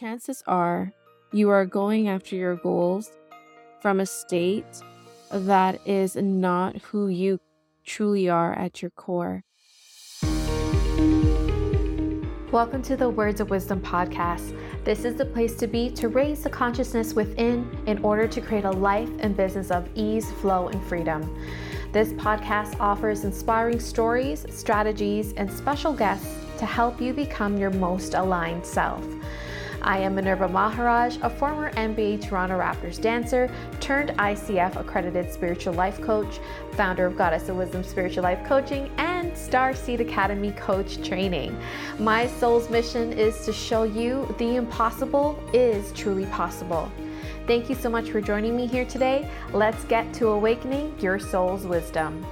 chances are you are going after your goals from a state that is not who you truly are at your core. Welcome to the Words of Wisdom podcast. This is the place to be to raise the consciousness within in order to create a life and business of ease, flow, and freedom. This podcast offers inspiring stories, strategies, and special guests to help you become your most aligned self. I am Minerva Maharaj, a former NBA Toronto Raptors dancer turned ICF accredited spiritual life coach, founder of Goddess of Wisdom Spiritual Life Coaching, and Star Seed Academy coach training. My soul's mission is to show you the impossible is truly possible. Thank you so much for joining me here today. Let's get to awakening your soul's wisdom.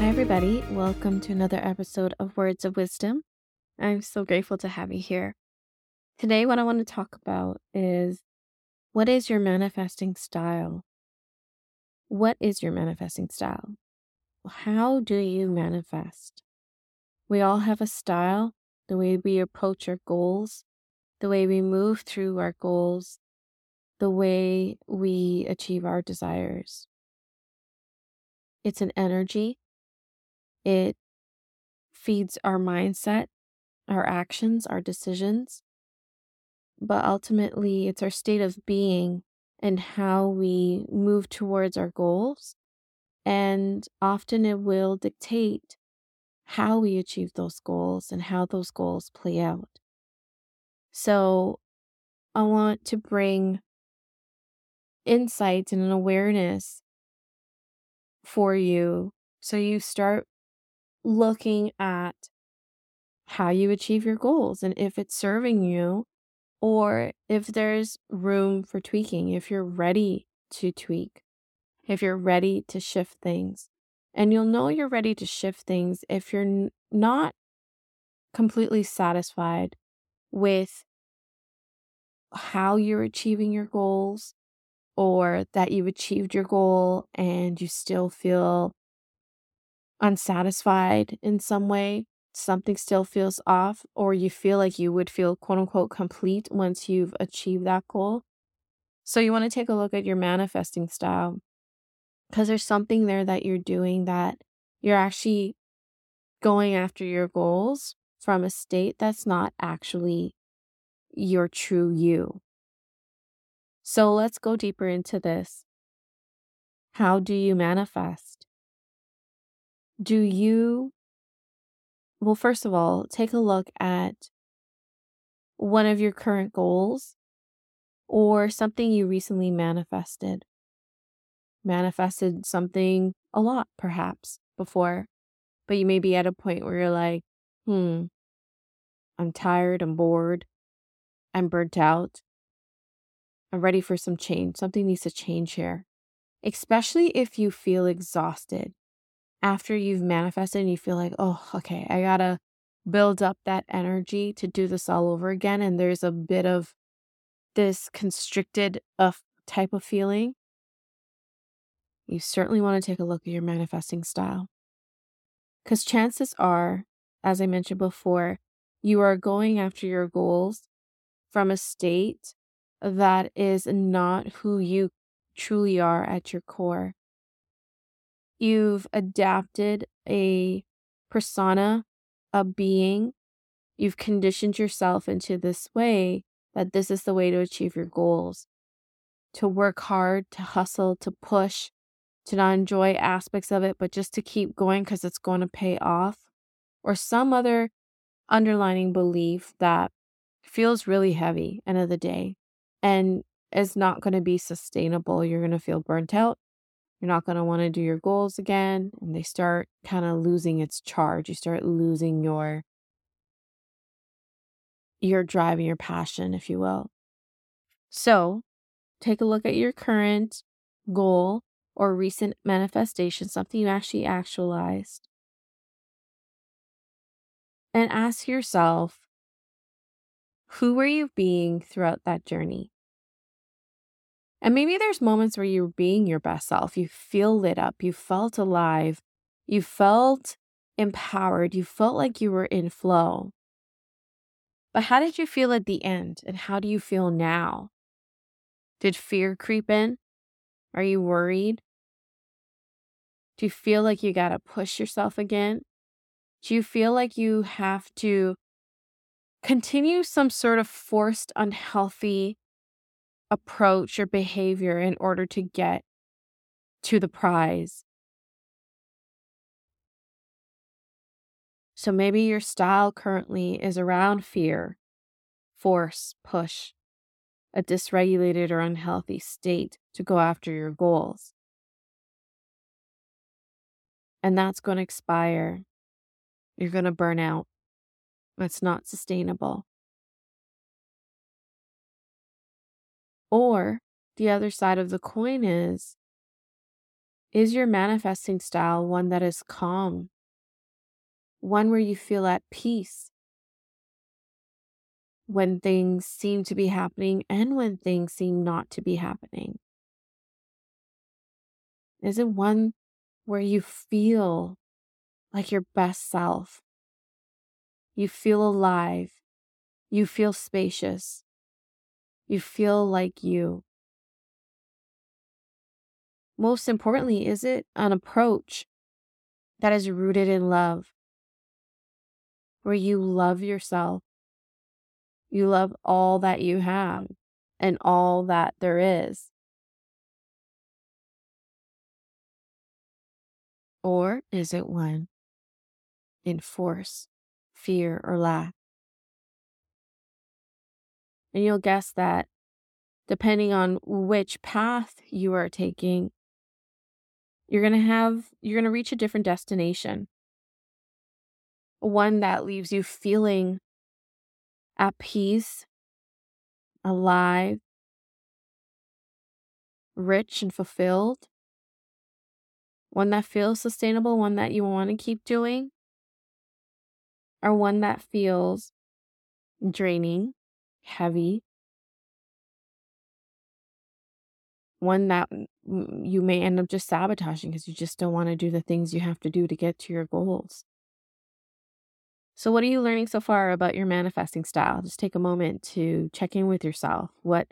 Hi, everybody. Welcome to another episode of Words of Wisdom. I'm so grateful to have you here. Today, what I want to talk about is what is your manifesting style? What is your manifesting style? How do you manifest? We all have a style, the way we approach our goals, the way we move through our goals, the way we achieve our desires. It's an energy, it feeds our mindset, our actions, our decisions. But ultimately, it's our state of being and how we move towards our goals. And often it will dictate how we achieve those goals and how those goals play out. So, I want to bring insights and an awareness for you so you start looking at how you achieve your goals and if it's serving you or if there's room for tweaking, if you're ready to tweak, if you're ready to shift things. And you'll know you're ready to shift things if you're not completely satisfied with how you're achieving your goals or that you've achieved your goal and you still feel unsatisfied in some way something still feels off or you feel like you would feel quote unquote complete once you've achieved that goal. So you want to take a look at your manifesting style because there's something there that you're doing that you're actually going after your goals from a state that's not actually your true you. So let's go deeper into this. How do you manifest? Do you well, first of all, take a look at one of your current goals or something you recently manifested. Manifested something a lot, perhaps, before, but you may be at a point where you're like, hmm, I'm tired, I'm bored, I'm burnt out, I'm ready for some change. Something needs to change here, especially if you feel exhausted after you've manifested and you feel like, oh, okay, I gotta build up that energy to do this all over again. And there's a bit of this constricted type of feeling, you certainly want to take a look at your manifesting style. Because chances are, as I mentioned before, you are going after your goals from a state that is not who you truly are at your core. You've adapted a persona, a being. You've conditioned yourself into this way that this is the way to achieve your goals. To work hard, to hustle, to push, to not enjoy aspects of it, but just to keep going because it's going to pay off, or some other underlining belief that feels really heavy end of the day and is not going to be sustainable. You're going to feel burnt out. You're not going to want to do your goals again. And they start kind of losing its charge. You start losing your your drive and your passion, if you will. So take a look at your current goal or recent manifestation, something you actually actualized. And ask yourself, who were you being throughout that journey? And maybe there's moments where you're being your best self. You feel lit up. You felt alive. You felt empowered. You felt like you were in flow. But how did you feel at the end? And how do you feel now? Did fear creep in? Are you worried? Do you feel like you got to push yourself again? Do you feel like you have to continue some sort of forced, unhealthy approach or behavior in order to get to the prize? So maybe your style currently is around fear, force, push, a dysregulated or unhealthy state to go after your goals. And that's going to expire. You're going to burn out. It's not sustainable. Or the other side of the coin is is your manifesting style one that is calm? One where you feel at peace when things seem to be happening and when things seem not to be happening? Is it one where you feel like your best self? You feel alive. You feel spacious. You feel like you. Most importantly, is it an approach that is rooted in love, where you love yourself, you love all that you have and all that there is? Or is it one in force, fear, or lack? And you'll guess that depending on which path you are taking, you're going to have, you're going to reach a different destination. One that leaves you feeling at peace, alive, rich, and fulfilled. One that feels sustainable, one that you want to keep doing, or one that feels draining, heavy, one that you may end up just sabotaging because you just don't want to do the things you have to do to get to your goals. So, what are you learning so far about your manifesting style? Just take a moment to check in with yourself. What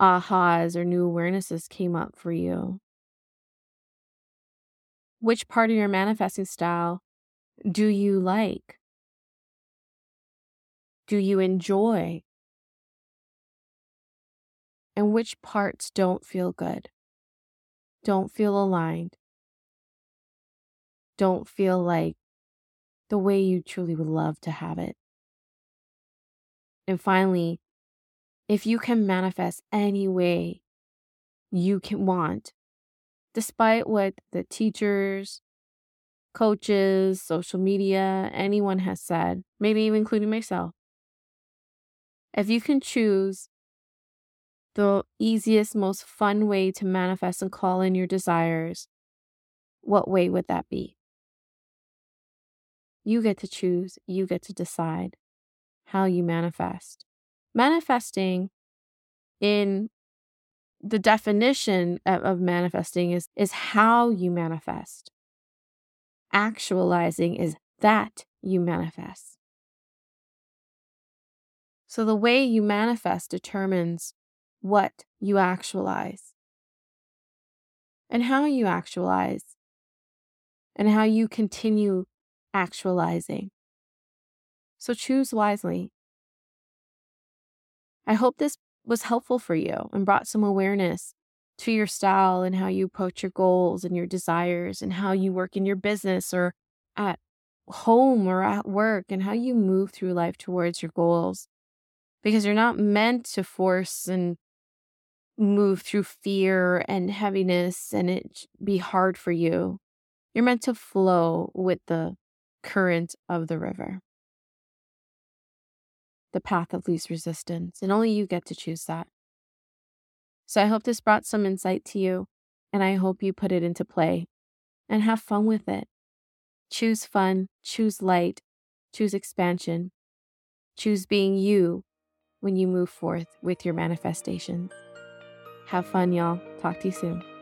ahas or new awarenesses came up for you? Which part of your manifesting style do you like? Do you enjoy? And which parts don't feel good? Don't feel aligned? Don't feel like the way you truly would love to have it. And finally, if you can manifest any way you can want, despite what the teachers, coaches, social media, anyone has said, maybe even including myself, if you can choose the easiest, most fun way to manifest and call in your desires, what way would that be? You get to choose, you get to decide how you manifest. Manifesting in the definition of, of, manifesting is, is how you manifest. Actualizing is that you manifest. So the way you manifest determines what you actualize and how you actualize and how you continue actualizing. So choose wisely. I hope this was helpful for you and brought some awareness to your style and how you approach your goals and your desires and how you work in your business or at home or at work and how you move through life towards your goals. Because you're not meant to force and move through fear and heaviness and it be hard for you. You're meant to flow with the current of the river, the path of least resistance, and only you get to choose that. So I hope this brought some insight to you, and I hope you put it into play and have fun with it. Choose fun, choose light, choose expansion, choose being you when you move forth with your manifestations. Have fun, y'all. Talk to you soon.